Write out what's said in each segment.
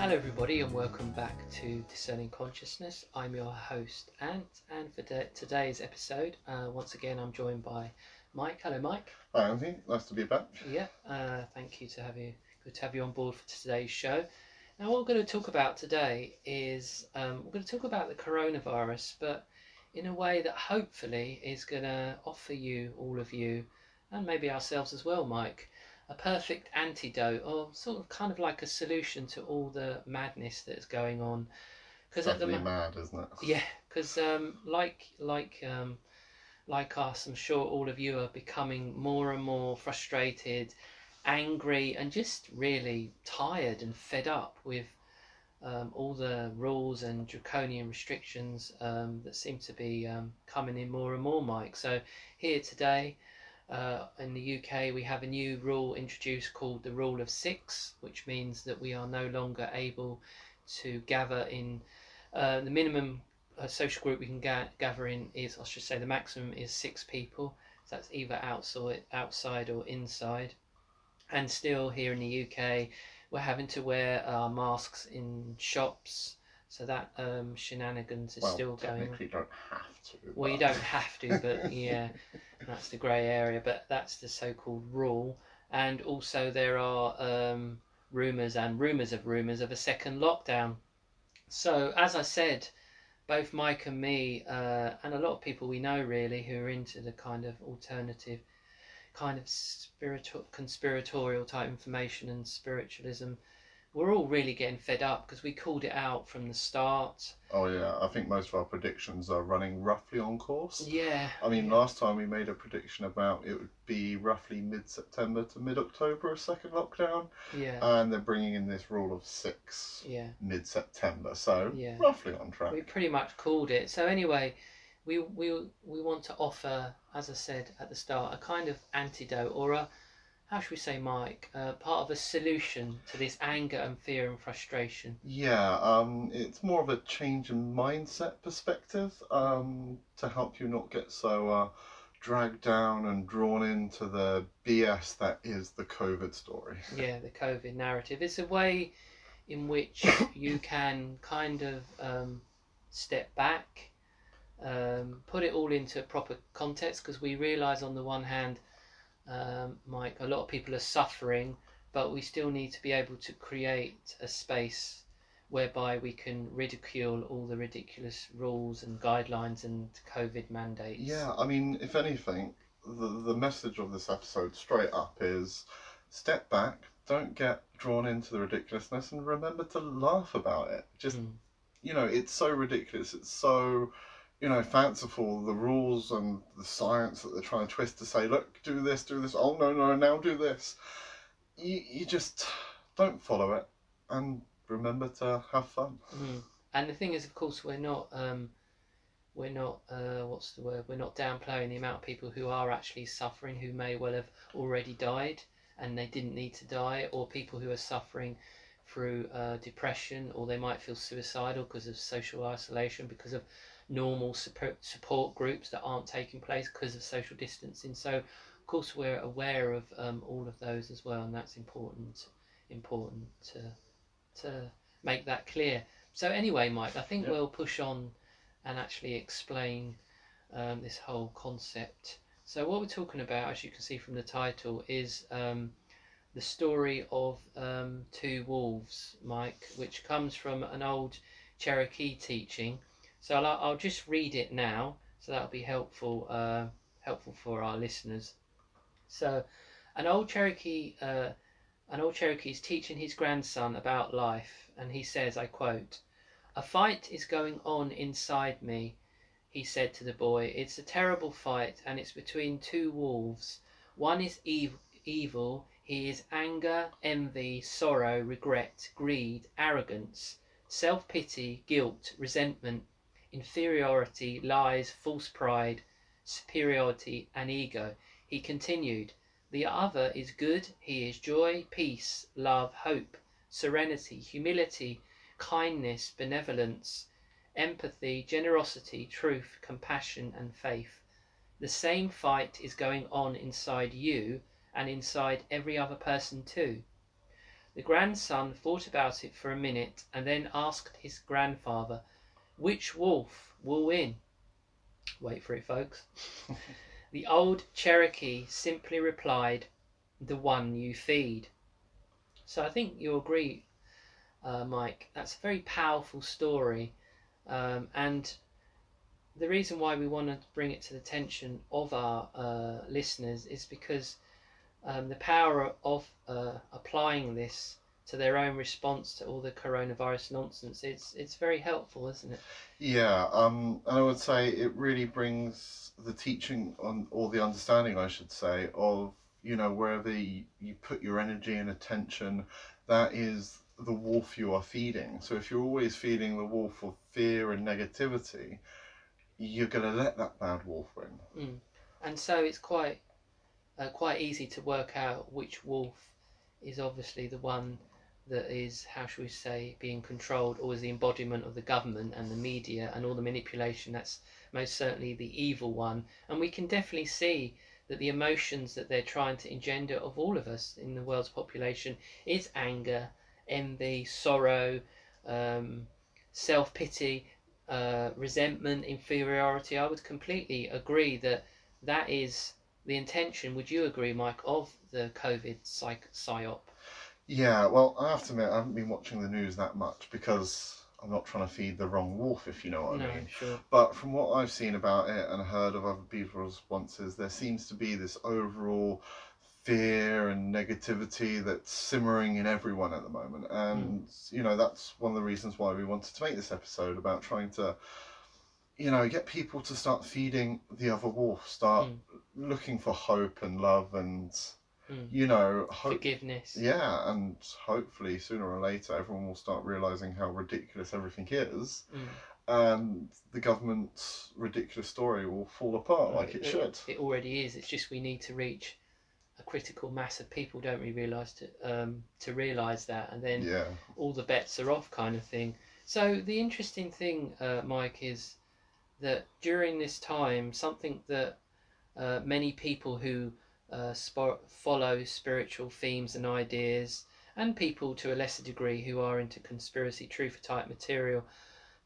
Hello, everybody, and welcome back to Discerning Consciousness. I'm your host, Ant, and for de- today's episode, uh, once again, I'm joined by Mike. Hello, Mike. Hi, Anthony. Nice to be back. Yeah, uh, thank you to have you. Good to have you on board for today's show. Now, what we're going to talk about today is um, we're going to talk about the coronavirus, but in a way that hopefully is going to offer you, all of you, and maybe ourselves as well, Mike, a perfect antidote or sort of kind of like a solution to all the madness that's going on. Because at the mo- mad, isn't it? yeah, because um, like like um, like us, I'm sure all of you are becoming more and more frustrated, angry, and just really tired and fed up with um, all the rules and draconian restrictions um, that seem to be um, coming in more and more, Mike. So here today. Uh, in the UK, we have a new rule introduced called the Rule of Six, which means that we are no longer able to gather in uh, the minimum uh, social group we can ga- gather in is, I should say, the maximum is six people. So that's either outside, outside or inside. And still here in the UK, we're having to wear our masks in shops. So that um, shenanigans is well, still going. technically you don't have to. Well, you don't have to, but yeah, that's the grey area. But that's the so-called rule. And also there are um, rumours and rumours of rumours of a second lockdown. So as I said, both Mike and me, uh, and a lot of people we know really who are into the kind of alternative, kind of spiritual, conspiratorial type information and spiritualism, we're all really getting fed up because we called it out from the start. Oh yeah, I think most of our predictions are running roughly on course. Yeah. I mean, yeah. last time we made a prediction about it would be roughly mid-September to mid-October a second lockdown, Yeah. and they're bringing in this rule of six yeah. mid-September, so Yeah. roughly on track. We pretty much called it. So anyway, we we we want to offer, as I said at the start, a kind of antidote or a how should we say, Mike, uh, part of a solution to this anger and fear and frustration. Yeah, um, it's more of a change in mindset perspective um, to help you not get so uh, dragged down and drawn into the BS that is the COVID story. Yeah, the COVID narrative. It's a way in which you can kind of um, step back, um, put it all into proper context, because we realise on the one hand, um, Mike, a lot of people are suffering, but we still need to be able to create a space whereby we can ridicule all the ridiculous rules and guidelines and COVID mandates. Yeah, I mean, if anything, the, the message of this episode straight up is step back, don't get drawn into the ridiculousness, and remember to laugh about it. Just, Mm. you know, it's so ridiculous, it's so, you know, fanciful, the rules and the science that they're trying to twist to say, look, do this, do this, oh no, no, now do this. You, you just don't follow it and remember to have fun. Mm. And the thing is, of course, we're not um, we're not uh, what's the word? We're not downplaying the amount of people who are actually suffering, who may well have already died and they didn't need to die, or people who are suffering through uh, depression, or they might feel suicidal because of social isolation, because of normal support support groups that aren't taking place because of social distancing. So, of course, we're aware of um, all of those as well, and that's important important to to make that clear. So anyway, Mike, I think Yeah. we'll push on and actually explain um, this whole concept. So what we're talking about, as you can see from the title, is um, the story of um, two wolves, Mike, which comes from an old Cherokee teaching. So I'll, I'll just read it now, so that'll be helpful uh, helpful for our listeners. So, an old Cherokee uh, an old Cherokee is teaching his grandson about life, and he says, I quote, A fight is going on inside me, he said to the boy. It's a terrible fight, and it's between two wolves. One is ev- evil, he is anger, envy, sorrow, regret, greed, arrogance, self pity, guilt, resentment, inferiority, lies, false pride, superiority, and ego. He continued, the other is good, he is joy, peace, love, hope, serenity, humility, kindness, benevolence, empathy, generosity, truth, compassion, and faith. The same fight is going on inside you and inside every other person too. The grandson thought about it for a minute and then asked his grandfather, Which wolf will win? Wait for it, folks. the old Cherokee simply replied, The one you feed. So I think you'll agree, uh, Mike, that's a very powerful story. Um, and the reason why we want to bring it to the attention of our uh, listeners is because um, the power of uh, applying this to their own response to all the coronavirus nonsense. It's it's very helpful isn't it? Yeah um and i would say it really brings the teaching on or the understanding i should say of you know wherever you, you put your energy and attention that is the wolf you are feeding. So if you're always feeding the wolf of fear and negativity you're going to let that bad wolf win. Mm. and so it's quite uh, quite easy to work out which wolf is obviously the one that is, how shall we say, being controlled or is the embodiment of the government and the media and all the manipulation. That's most certainly the evil one. And we can definitely see that the emotions that they're trying to engender of all of us in the world's population is anger, envy, sorrow, um, self pity, uh, resentment, inferiority. I would completely agree that that is the intention, would you agree, Mike, of the COVID psych- psyop? Yeah, well, I have to admit, I haven't been watching the news that much because I'm not trying to feed the wrong wolf, if you know what no, I mean. Sure. But from what I've seen about it and heard of other people's responses, there seems to be this overall fear and negativity that's simmering in everyone at the moment. And, mm. you know, that's one of the reasons why we wanted to make this episode about trying to you know, get people to start feeding the other wolf, start mm. looking for hope and love and, mm. you know, hope, forgiveness. Yeah, and hopefully sooner or later everyone will start realizing how ridiculous everything is. Mm. And the government's ridiculous story will fall apart like it, it should. It already is. It's just we need to reach a critical mass of people, don't we, realise to um, to realise that, and then yeah. all the bets are off, kind of thing. So the interesting thing, uh, Mike, is that during this time, something that uh, many people who uh, sp- follow spiritual themes and ideas, and people to a lesser degree who are into conspiracy truth type material,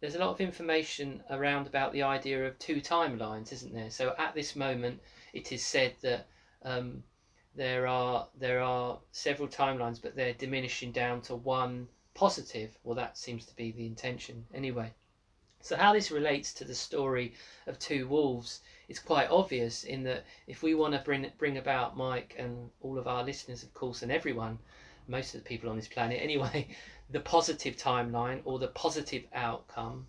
there's a lot of information around about the idea of two timelines, isn't there? So at this moment, it is said that um, there are there are several timelines, but they're diminishing down to one positive. Well, that seems to be the intention anyway. So how this relates to the story of two wolves is quite obvious in that if we want to bring bring about Mike and all of our listeners, of course, and everyone, most of the people on this planet anyway, the positive timeline or the positive outcome,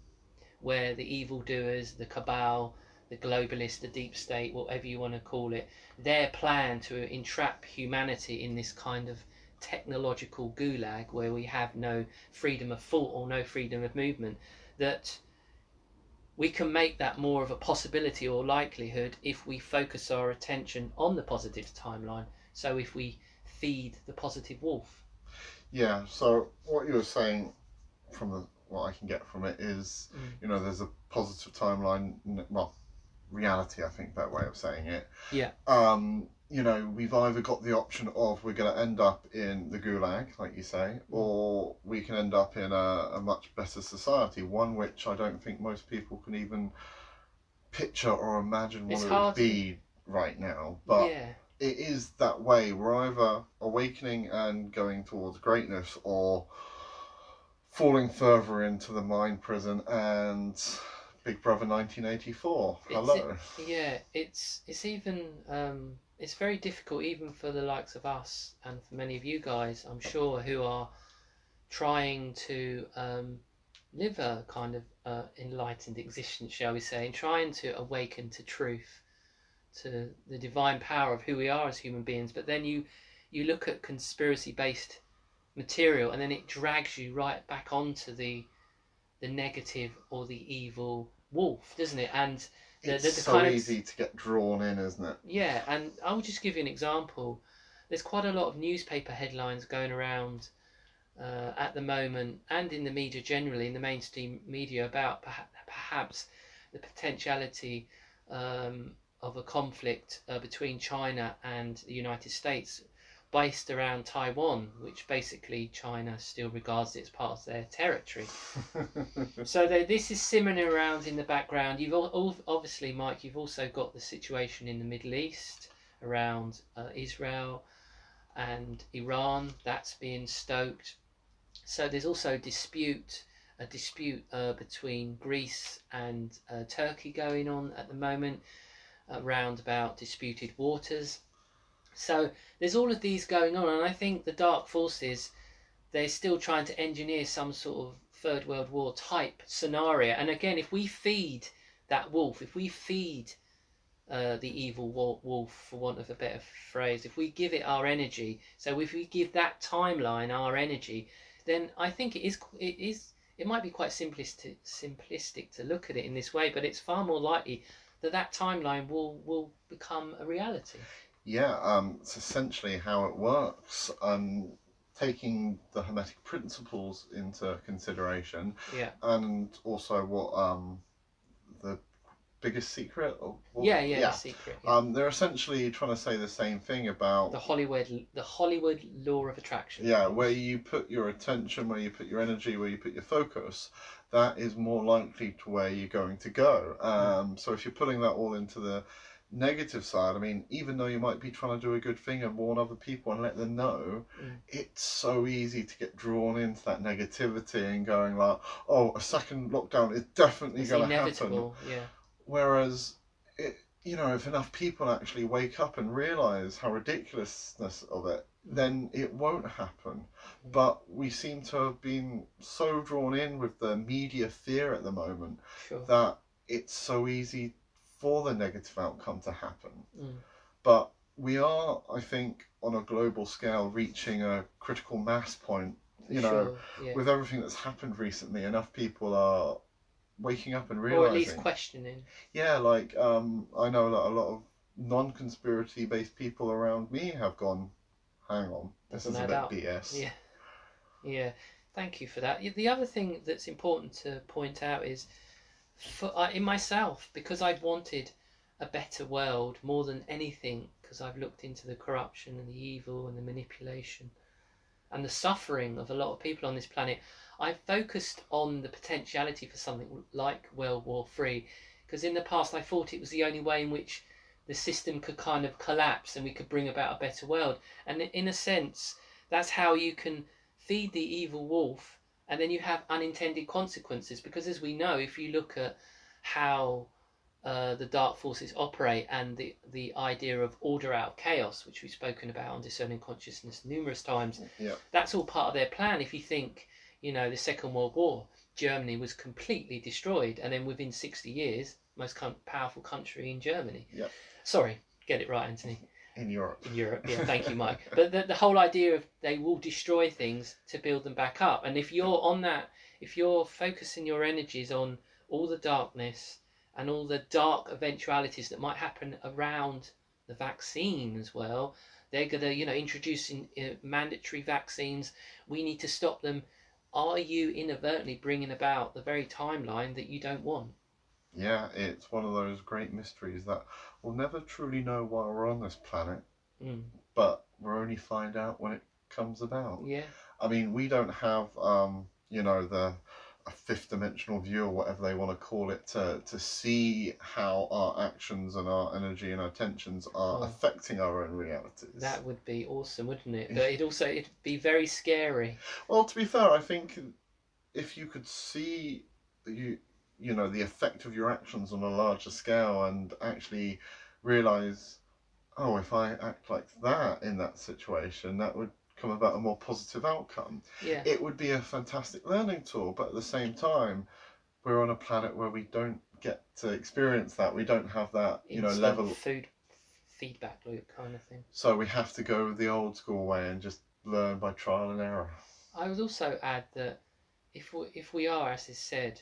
where the evildoers, the cabal, the globalists, the deep state, whatever you want to call it, their plan to entrap humanity in this kind of technological gulag where we have no freedom of thought or no freedom of movement, that we can make that more of a possibility or likelihood if we focus our attention on the positive timeline. So if we feed the positive wolf. Yeah. So what you were saying from the what I can get from it is, mm. you know, there's a positive timeline. Well, reality, I think, that way of saying it. Yeah. Um, you know, we've either got the option of we're going to end up in the gulag, like you say, mm. or we can end up in a, a much better society, one which I don't think most people can even picture or imagine what it's it would be right now. But yeah. it is that way. We're either awakening and going towards greatness or falling further into the mind prison and Big Brother 1984. Hello. It, yeah, it's it's even um, it's very difficult even for the likes of us and for many of you guys, I'm sure, who are trying to um, live a kind of uh, enlightened existence, shall we say, and trying to awaken to truth, to the divine power of who we are as human beings. But then you you look at conspiracy based material, and then it drags you right back onto the the negative or the evil wolf, doesn't it? And it's so easy of, to get drawn in, isn't it? Yeah, and I'll just give you an example. There's quite a lot of newspaper headlines going around uh, at the moment, and in the media generally, in the mainstream media, about perhaps the potentiality um, of a conflict uh, between China and the United States, based around Taiwan, which basically China still regards as part of their territory. so they, this is simmering around in the background. You've all, all, obviously, Mike, you've also got the situation in the Middle East around uh, Israel and Iran. That's being stoked. So there's also dispute a dispute uh, between Greece and uh, Turkey going on at the moment around about disputed waters. So there's all of these going on, and I think the dark forces they're still trying to engineer some sort of third world war type scenario. And again, if we feed that wolf, if we feed uh, the evil wolf, for want of a better phrase, if we give it our energy, so if we give that timeline our energy, then I think it is it is it might be quite simplistic simplistic to look at it in this way, but it's far more likely that that timeline will will become a reality. Yeah, um, it's essentially how it works. Um, taking the hermetic principles into consideration, yeah, and also what um, the biggest secret. Or, yeah, yeah, yeah. secret. Yeah. Um, they're essentially trying to say the same thing about the Hollywood, the Hollywood law of attraction. Yeah, where you put your attention, where you put your energy, where you put your focus, that is more likely to where you're going to go. Um, so if you're putting that all into the negative side, I mean, even though you might be trying to do a good thing and warn other people and let them know, mm. it's so easy to get drawn into that negativity and going like, "Oh, a second lockdown is definitely going to happen." Yeah. Whereas, it, you know, if enough people actually wake up and realize how ridiculousness of it, mm. then it won't happen. Mm. But we seem to have been so drawn in with the media fear at the moment sure. that it's so easy for the negative outcome to happen. Mm. But we are, I think, on a global scale, reaching a critical mass point. You know, yeah. with everything that's happened recently, enough people are waking up and realizing, or at least questioning. Yeah, like um, I know that a lot of non-conspiracy based people around me have gone. Hang on, this is a bit BS. Yeah, yeah. Thank you for that. The other thing that's important to point out is for uh, in myself because I've wanted a better world more than anything because I've looked into the corruption and the evil and the manipulation and the suffering of a lot of people on this planet. I've focused on the potentiality for something like World War Three because in the past I thought it was the only way in which the system could kind of collapse and we could bring about a better world. And in a sense, that's how you can feed the evil wolf and then you have unintended consequences because as we know if you look at how uh, the dark forces operate and the, the idea of order out chaos which we've spoken about on discerning consciousness numerous times yeah. that's all part of their plan if you think you know the second world war germany was completely destroyed and then within 60 years most powerful country in germany yeah. sorry get it right anthony in Europe. In Europe, yeah. Thank you, Mike. But the, the whole idea of they will destroy things to build them back up, and if you're on that, if you're focusing your energies on all the darkness and all the dark eventualities that might happen around the vaccine as well, they're gonna, you know, introducing uh, mandatory vaccines. We need to stop them. Are you inadvertently bringing about the very timeline that you don't want? Yeah, it's one of those great mysteries that we'll never truly know why we're on this planet, mm. but we'll only find out when it comes about. Yeah. I mean, we don't have, um, you know, the a fifth dimensional view or whatever they want to call it to to see how our actions and our energy and our tensions are oh. affecting our own realities. That would be awesome, wouldn't it? But it also it'd be very scary. Well, to be fair, I think if you could see you you know the effect of your actions on a larger scale and actually realize oh if i act like that in that situation that would come about a more positive outcome. Yeah. it would be a fantastic learning tool but at the same time we're on a planet where we don't get to experience that. We don't have that you Instant know level food feedback loop kind of thing. So we have to go the old school way and just learn by trial and error. I would also add that if we, if we are as is said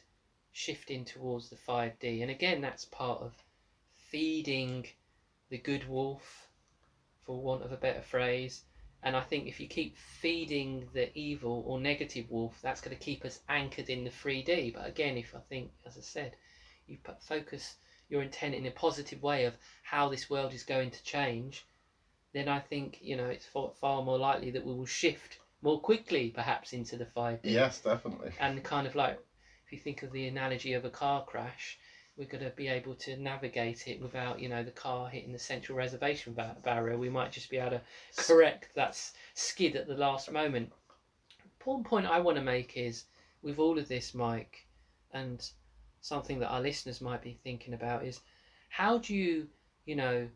shifting towards the 5D. And again, that's part of feeding the good wolf, for want of a better phrase. And I think if you keep feeding the evil or negative wolf, that's going to keep us anchored in the 3D. But again, if I think, as I said, you put focus your intent in a positive way of how this world is going to change, then I think you know it's far, far more likely that we will shift more quickly, perhaps, into the 5D. Yes, definitely. And kind of like, you think of the analogy of a car crash, we're going to be able to navigate it without, you know, the car hitting the central reservation ba- barrier. We might just be able to correct that skid at the last moment. Important point I want to make is with all of this, Mike, and something that our listeners might be thinking about is how do you, you know,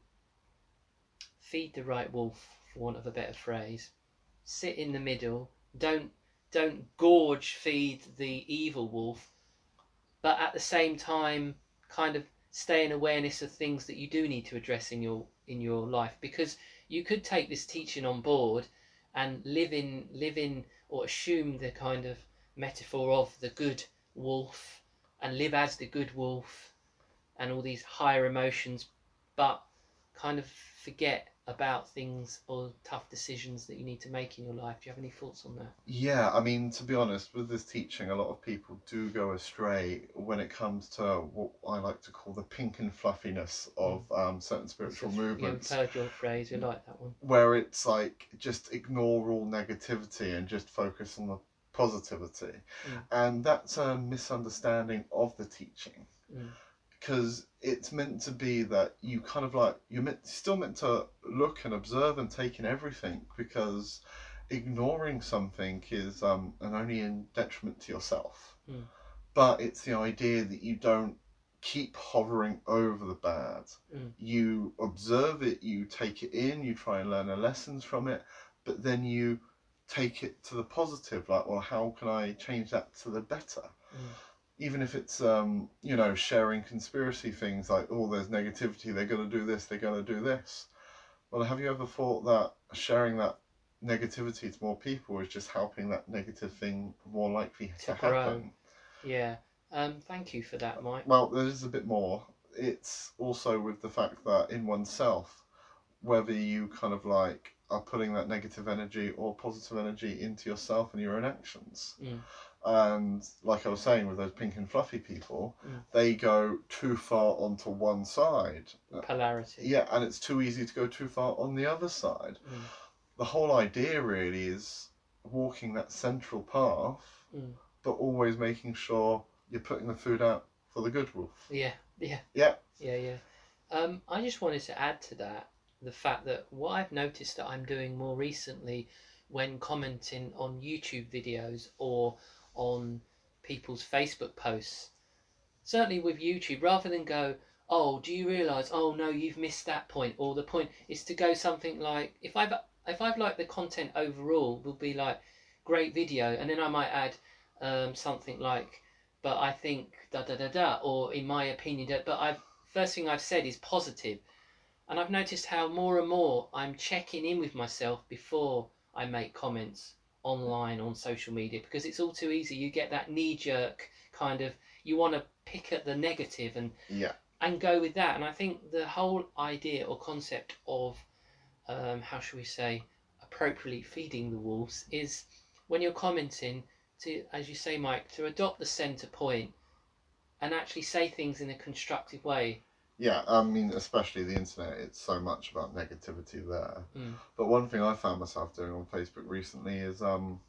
feed the right wolf, for want of a better phrase, sit in the middle, don't don't gorge feed the evil wolf, but at the same time kind of stay in awareness of things that you do need to address in your in your life. Because you could take this teaching on board and live in live in or assume the kind of metaphor of the good wolf and live as the good wolf and all these higher emotions but kind of forget about things or tough decisions that you need to make in your life. Do you have any thoughts on that? Yeah, I mean, to be honest, with this teaching, a lot of people do go astray when it comes to what I like to call the pink and fluffiness of um, certain spiritual You've movements, heard your phrase, you like that one. where it's like just ignore all negativity and just focus on the positivity. Mm. And that's a misunderstanding of the teaching. Mm. Because it's meant to be that you kind of like you're meant, still meant to look and observe and take in everything because ignoring something is um and only in detriment to yourself. Mm. But it's the idea that you don't keep hovering over the bad. Mm. You observe it, you take it in, you try and learn the lessons from it, but then you take it to the positive. Like, well, how can I change that to the better? Mm. Even if it's um, you know sharing conspiracy things like oh there's negativity they're going to do this they're going to do this. Well, have you ever thought that sharing that negativity to more people is just helping that negative thing more likely To to happen? Yeah. Um, thank you for that, Mike. Well, there is a bit more. It's also with the fact that in oneself, whether you kind of like are putting that negative energy or positive energy into yourself and your own actions. Mm. And like I was saying with those pink and fluffy people, Mm. they go too far onto one side. Polarity. Yeah, and it's too easy to go too far on the other side. Mm. The whole idea really is walking that central path, Mm. but always making sure you're putting the food out for the good wolf. Yeah. Yeah. Yeah. Yeah. Yeah. Um, I just wanted to add to that the fact that what I've noticed that I'm doing more recently when commenting on YouTube videos or on people's Facebook posts, certainly with YouTube, rather than go, oh, do you realise? Oh no, you've missed that point, or the point is to go something like if I've if I've liked the content overall, will be like great video, and then I might add um, something like, but I think da da da da, or in my opinion, but I've first thing I've said is positive, and I've noticed how more and more I'm checking in with myself before I make comments online on social media because it's all too easy. You get that knee jerk kind of you want to pick at the negative and Yeah. and go with that. And I think the whole idea or concept of um, how should we say appropriately feeding the wolves is when you're commenting to, as you say, Mike, to adopt the centre point and actually say things in a constructive way. Yeah, I mean, especially the internet, it's so much about negativity there. Mm. But one thing I found myself doing on Facebook recently is um,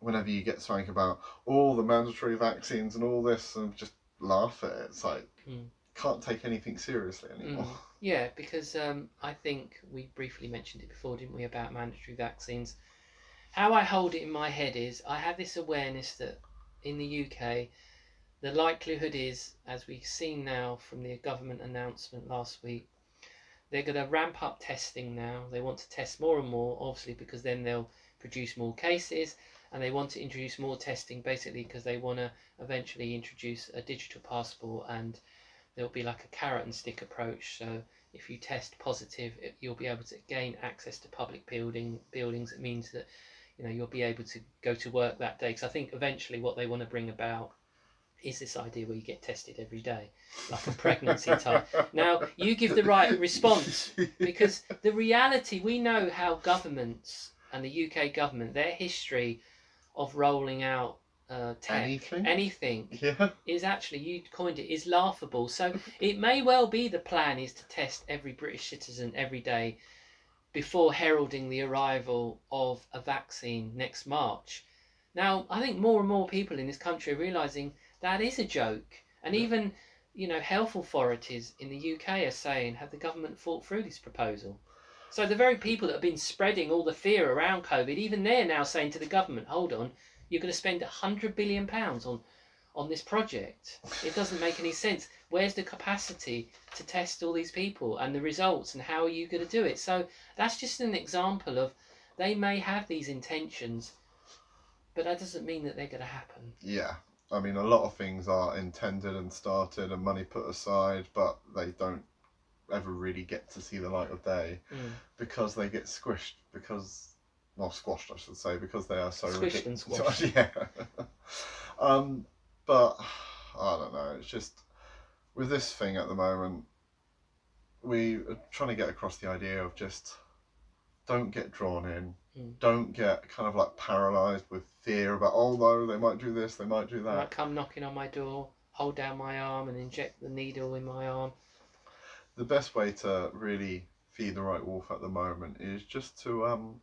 whenever you get something about all the mandatory vaccines and all this, and just laugh at it. It's like, Mm. can't take anything seriously anymore. Mm. Yeah, because um, I think we briefly mentioned it before, didn't we, about mandatory vaccines? How I hold it in my head is I have this awareness that in the UK, the likelihood is, as we've seen now from the government announcement last week, they're going to ramp up testing now. They want to test more and more, obviously, because then they'll produce more cases, and they want to introduce more testing basically because they want to eventually introduce a digital passport and there'll be like a carrot and stick approach. So if you test positive, you'll be able to gain access to public building buildings. It means that you know you'll be able to go to work that day. Because I think eventually what they want to bring about is this idea where you get tested every day, like a pregnancy type. Now you give the right response because the reality we know how governments and the UK government their history of rolling out uh, tech Anything? anything yeah. is actually you coined it is laughable. So it may well be the plan is to test every British citizen every day, before heralding the arrival of a vaccine next March. Now, I think more and more people in this country are realizing that is a joke, and Yeah. even you know health authorities in the UK are saying, have the government thought through this proposal? So the very people that have been spreading all the fear around COVID, even they're now saying to the government, hold on, you're going to spend a hundred billion pounds on on this project. It doesn't make any sense. Where's the capacity to test all these people and the results, and how are you going to do it? So that's just an example of they may have these intentions, but that doesn't mean that they're going to happen. Yeah. I mean, a lot of things are intended and started and money put aside, but they don't ever really get to see the light of day Mm. because they get squished because well squashed I should say because they are so Squished and ridiculous. squashed. yeah. um, but I don't know. It's just with this thing at the moment, we are trying to get across the idea of just don't get drawn in. Mm. Don't get kind of like paralyzed with fear about oh no they might do this they might do that. might come knocking on my door, hold down my arm, and inject the needle in my arm. the best way to really feed the right wolf at the moment is just to um,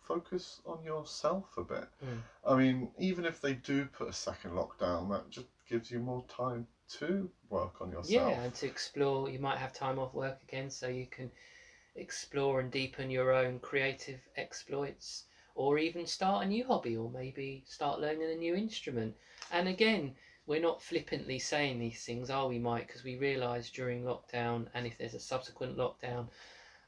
focus on yourself a bit. Mm. I mean, even if they do put a second lockdown, that just gives you more time to work on yourself. Yeah, and to explore, you might have time off work again, so you can explore and deepen your own creative exploits, or even start a new hobby, or maybe start learning a new instrument. And again, we're not flippantly saying these things, are we, Mike? Because we realise during lockdown, and if there's a subsequent lockdown,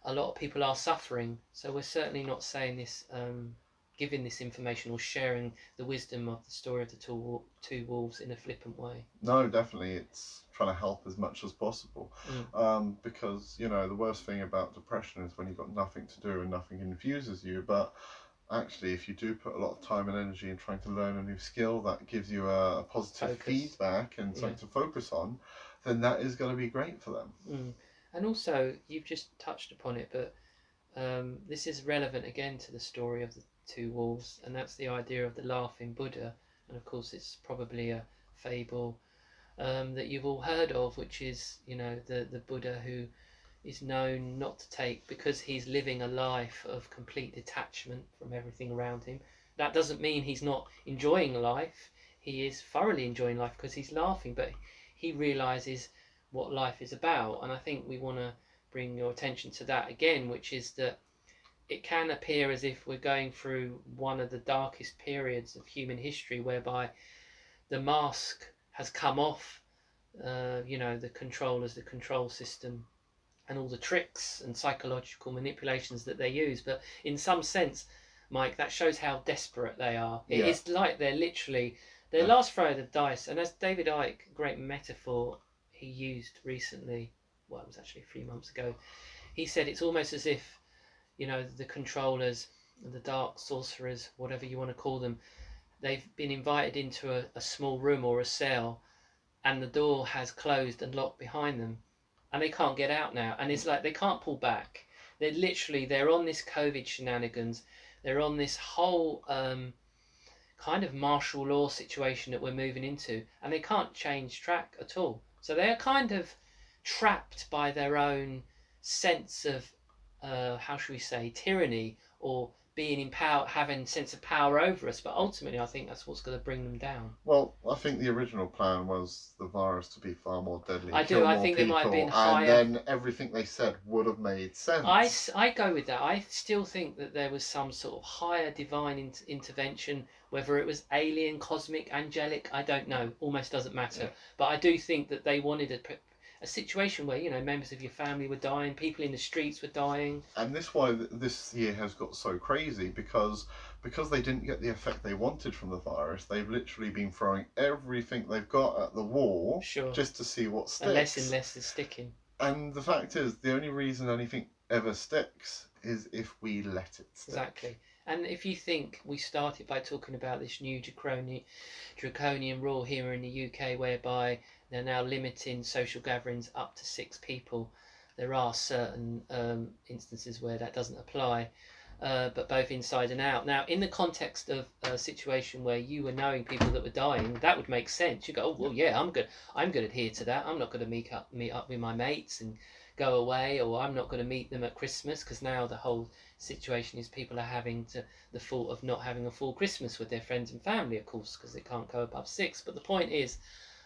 a lot of people are suffering. So we're certainly not saying this, um, giving this information or sharing the wisdom of the story of the two, two wolves in a flippant way. No, definitely, it's trying to help as much as possible. Mm. Um, because you know the worst thing about depression is when you've got nothing to do and nothing infuses you. But actually, if you do put a lot of time and energy in trying to learn a new skill that gives you a, a positive Focus. feedback and something to focus on, then that is going to be great for them. Mm. And also, you've just touched upon it, but um, this is relevant again to the story of the two wolves, and that's the idea of the laughing Buddha. And of course, it's probably a fable um, that you've all heard of, which is, you know, the, the Buddha who is known not to take because he's living a life of complete detachment from everything around him. That doesn't mean he's not enjoying life. He is thoroughly enjoying life because he's laughing, but he realizes what life is about. And I think we want to bring your attention to that again, which is that it can appear as if we're going through one of the darkest periods of human history whereby the mask has come off, uh, you know, the controllers, the control system, and all the tricks and psychological manipulations that they use. But in some sense, Mike, that shows how desperate they are. It is Yeah. like they're literally their Yeah. last throw of the dice. And as David Icke, great metaphor he used recently, well, it was actually a few months ago, he said it's almost as if, you know, the controllers, the dark sorcerers, whatever you want to call them, they've been invited into a, a small room or a cell, and the door has closed and locked behind them, and they can't get out now. And it's like they can't pull back. They're literally they're on this COVID shenanigans. They're on this whole um, kind of martial law situation that we're moving into, and they can't change track at all. So they're kind of trapped by their own sense of uh, how should we say tyranny or being in power, having sense of power over us. But ultimately, I think that's what's going to bring them down. Well, I think the original plan was the virus to be far more deadly. I do, I think it might have people, been higher- And then everything they said would have made sense. I, I go with that. I still think that there was some sort of higher divine in- intervention, whether it was alien, cosmic, angelic, I don't know. Almost doesn't matter. Yeah. But I do think that they wanted a, p- a situation where, you know, members of your family were dying, people in the streets were dying. and this why th- this year has got so crazy because because they didn't get the effect they wanted from the virus. They've literally been throwing everything they've got at the wall Sure. just to see what sticks. and less and less is sticking. And the fact is, the only reason anything ever sticks is if we let it stick. Exactly. And if you think we started by talking about this new draconian, draconian rule here in the UK, whereby they're now limiting social gatherings up to six people, there are certain um, instances where that doesn't apply, uh, but both inside and out. Now, in the context of a situation where you were knowing people that were dying, that would make sense. You go, oh well, yeah, I'm good. I'm going to adhere to that. I'm not going to meet up meet up with my mates and go away, or I'm not going to meet them at Christmas because now the whole situation is people are having to the fault of not having a full Christmas with their friends and family, of course, because they can't go above six. But the point is,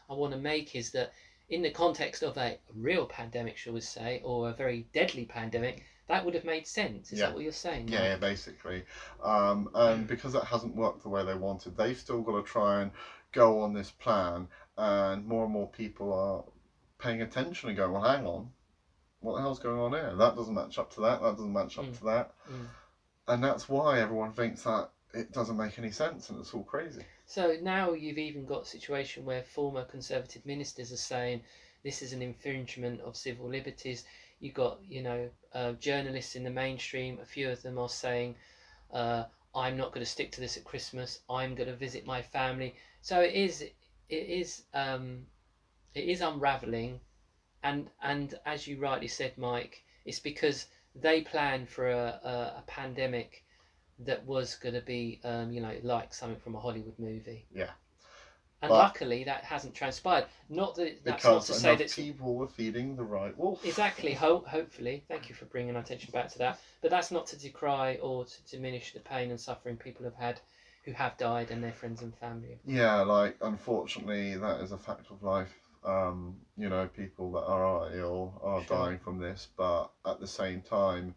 I want to make is that in the context of a real pandemic, shall we say, or a very deadly pandemic, that would have made sense. Is Yeah. that what you're saying? Yeah, yeah, basically. Um, and because that hasn't worked the way they wanted, they've still got to try and go on this plan. And more and more people are paying attention and going, well, hang on, what the hell's going on here? That doesn't match up to that. That doesn't match up Mm. to that. Mm. And that's why everyone thinks that it doesn't make any sense and it's all crazy. So now you've even got a situation where former Conservative ministers are saying this is an infringement of civil liberties. You've got, you know, uh, journalists in the mainstream, a few of them are saying, uh, I'm not going to stick to this at Christmas, I'm going to visit my family. So it is, it is, um, it is unravelling. And, and as you rightly said, Mike, it's because they plan for a, a, a pandemic that was going to be, um, you know, like something from a Hollywood movie. Yeah. And But- luckily, that hasn't transpired. Not that that's not Because to say enough that people were feeding the right wolf. exactly. Ho- hopefully, thank you for bringing our attention back to that. But that's not to decry or to diminish the pain and suffering people have had, who have died, and their friends and family. Yeah, like unfortunately, that is a fact of life. Um, you know, people that are ill are Sure. dying from this, but at the same time,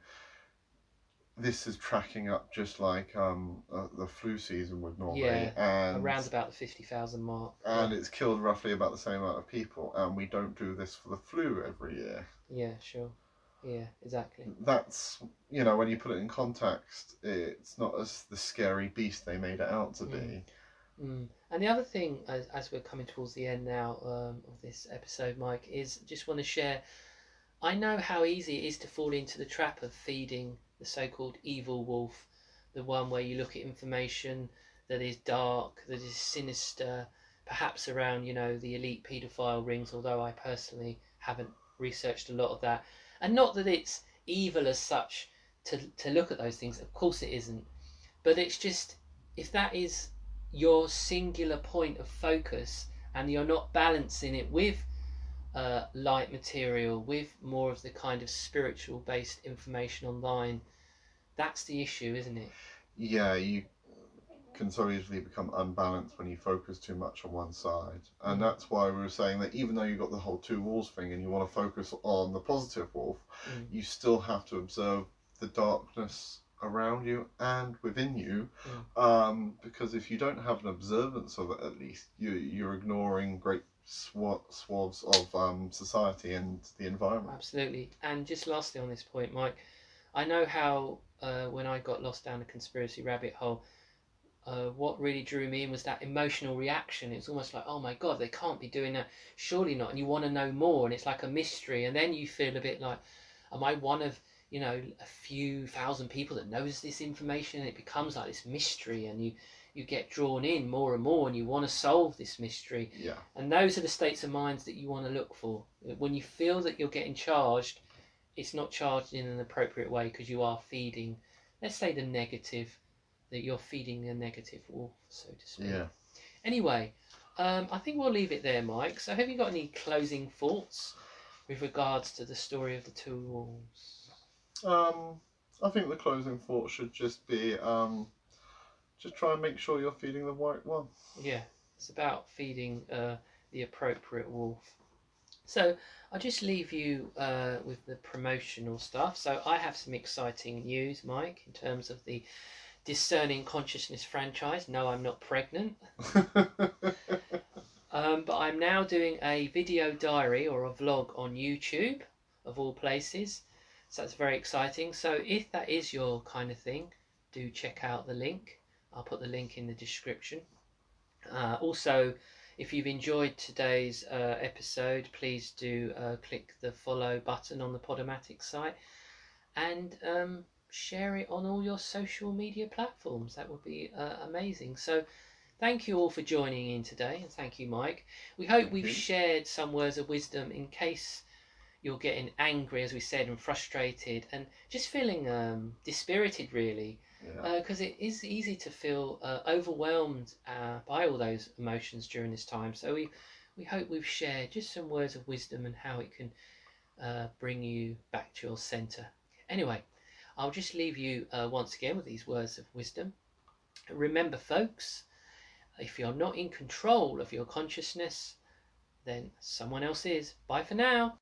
this is tracking up just like um, uh, the flu season would normally, Yeah, and Around about the fifty thousand mark. and it's killed roughly about the same amount of people, and we don't do this for the flu every year. yeah, sure. Yeah, exactly. That's you know, when you put it in context, it's not as the scary beast they made it out to be. Mm. Mm. And the other thing, as, as we're coming towards the end now um, of this episode, Mike, is just want to share. I know how easy it is to fall into the trap of feeding the so-called evil wolf, the one where you look at information that is dark, that is sinister, perhaps around you know the elite paedophile rings. Although I personally haven't researched a lot of that, and not that it's evil as such to to look at those things. Of course it isn't, but it's just if that is your singular point of focus and you're not balancing it with uh, light material, with more of the kind of spiritual based information online, that's the issue, isn't it? yeah, you can so easily become unbalanced when you focus too much on one side. And Mm. that's why we were saying that even though you've got the whole two wolves thing and you want to focus on the positive wolf, Mm. you still have to observe the darkness around you and within you. Um, because if you don't have an observance of it, at least, you, you're ignoring great swa- swaths of um, society and the environment. Absolutely. And just lastly on this point, Mike, I know how uh, when I got lost down a conspiracy rabbit hole, uh, what really drew me in was that emotional reaction. It's almost like, oh my god, they can't be doing that. Surely not. And you want to know more, and it's like a mystery. And then you feel a bit like, am I one of you know a few thousand people that knows this information? And it becomes like this mystery, and you you get drawn in more and more, and you want to solve this mystery. Yeah. And those are the states of minds that you want to look for. When you feel that you're getting charged, it's not charged in an appropriate way because you are feeding, let's say, the negative, that you're feeding the negative wolf, so to speak. Yeah. Anyway, um, I think we'll leave it there, Mike. So, have you got any closing thoughts with regards to the story of the two wolves? Um, I think the closing thought should just be um, just try and make sure you're feeding the right one. Yeah, it's about feeding uh, the appropriate wolf. So I'll just leave you uh, with the promotional stuff. So I have some exciting news, Mike, in terms of the Discerning Consciousness franchise. No, I'm not pregnant, um, but I'm now doing a video diary or a vlog on YouTube, of all places. So that's very exciting. So if that is your kind of thing, do check out the link. I'll put the link in the description. Uh, also, if you've enjoyed today's uh, episode, please do uh, click the follow button on the Podomatic site and um, share it on all your social media platforms. That would be uh, amazing. So, thank you all for joining in today, and thank you, Mike. We hope Thank we've you. shared some words of wisdom in case you're getting angry, as we said, and frustrated, and just feeling um, dispirited, really yeah. because it is easy to feel uh, overwhelmed uh, by all those emotions during this time. So we we hope we've shared just some words of wisdom and how it can uh, bring you back to your center. Anyway, I'll just leave you uh, once again with these words of wisdom. Remember, folks, if you're not in control of your consciousness, then someone else is. Bye for now.